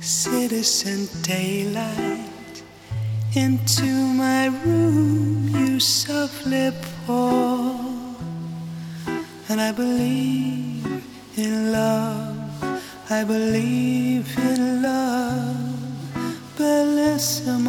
citizen daylight. Into my room you softly pour, and I believe in love. I believe in love, but listen.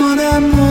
what I'm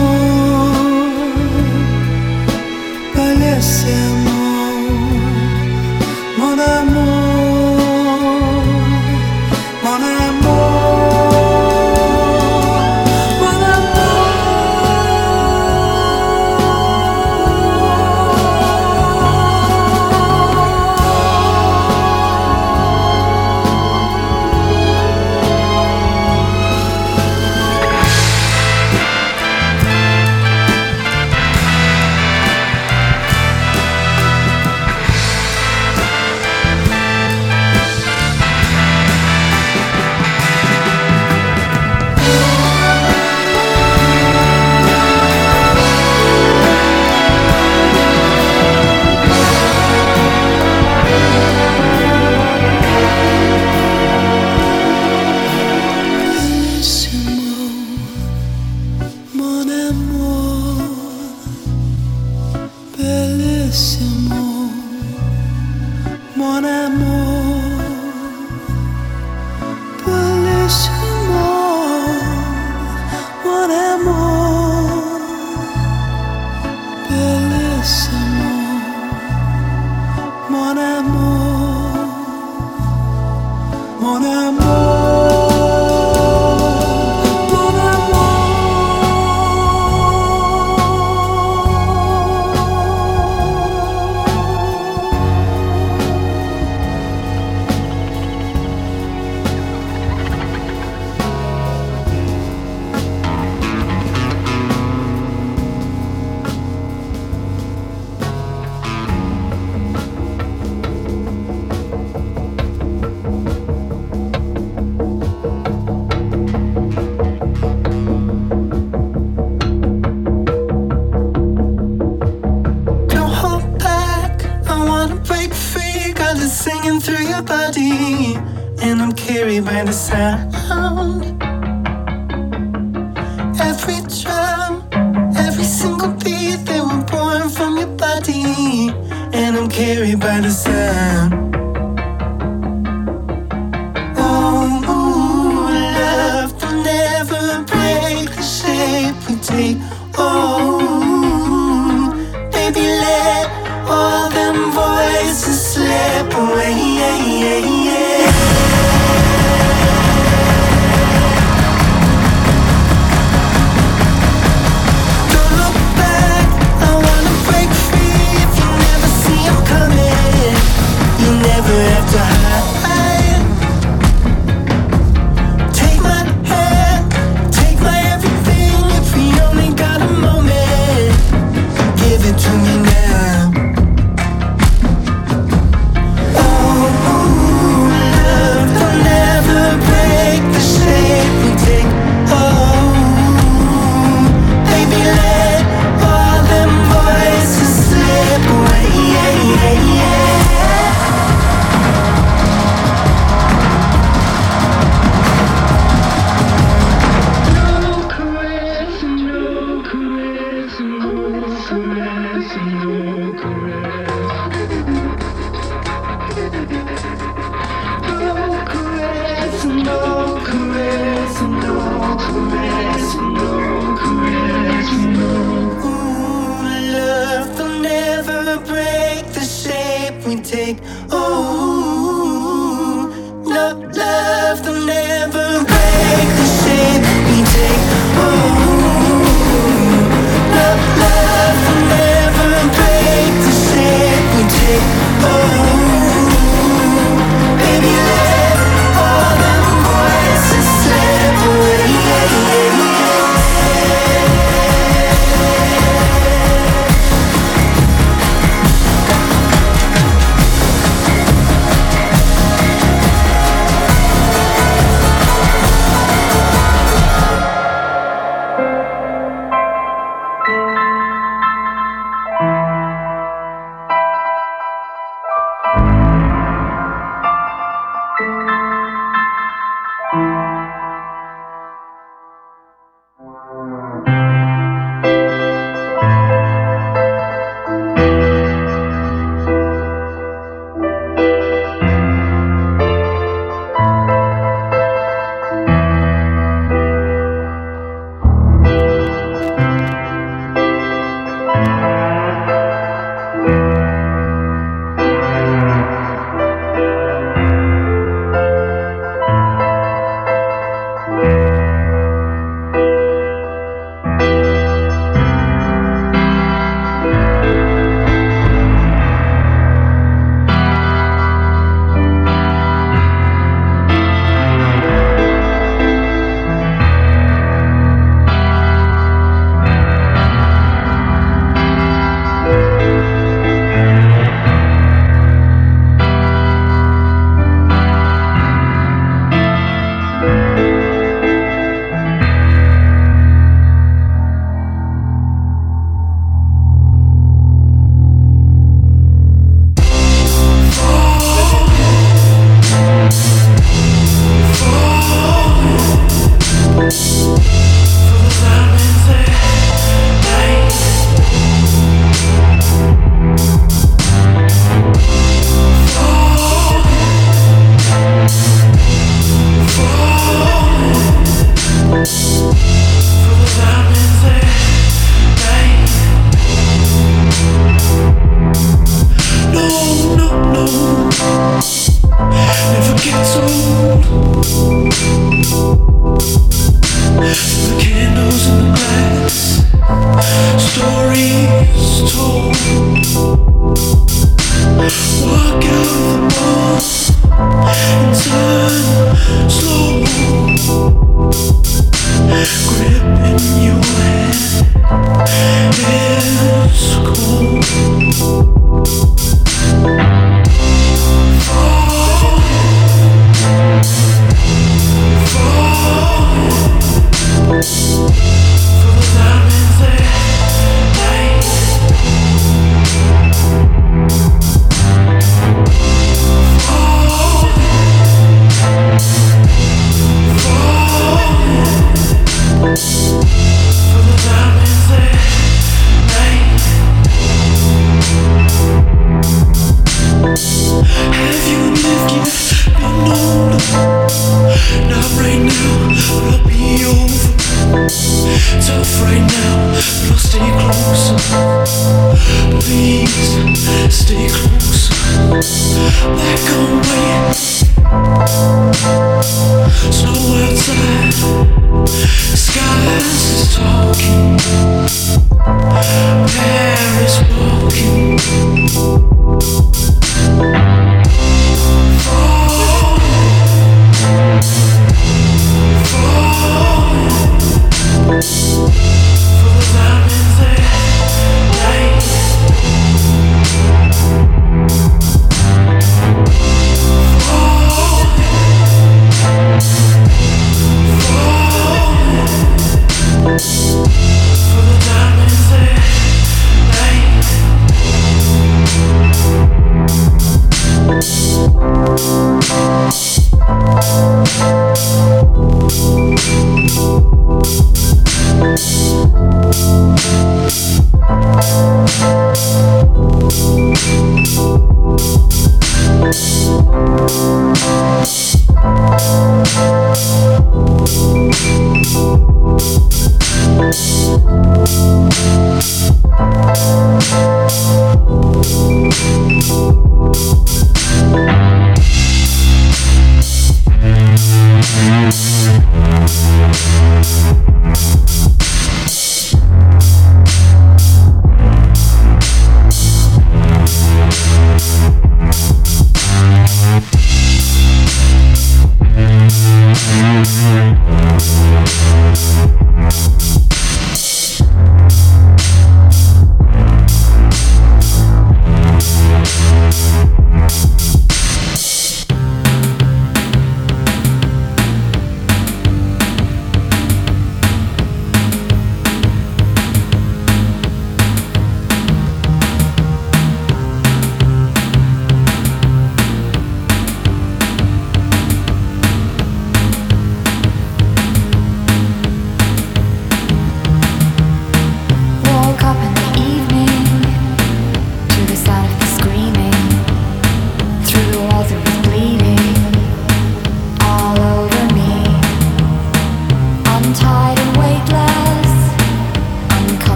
die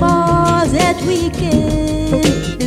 more that we can.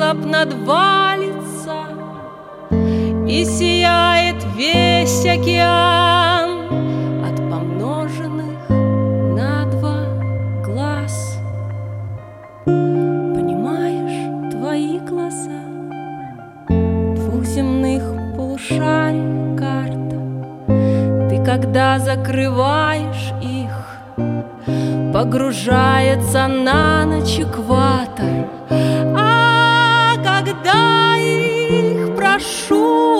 было б на два лица, И сияет весь океан От помноженных на два глаз. Понимаешь, твои глаза Двух земных полушарий карта, Ты когда закрываешь их, Погружается на ночь экватор — 그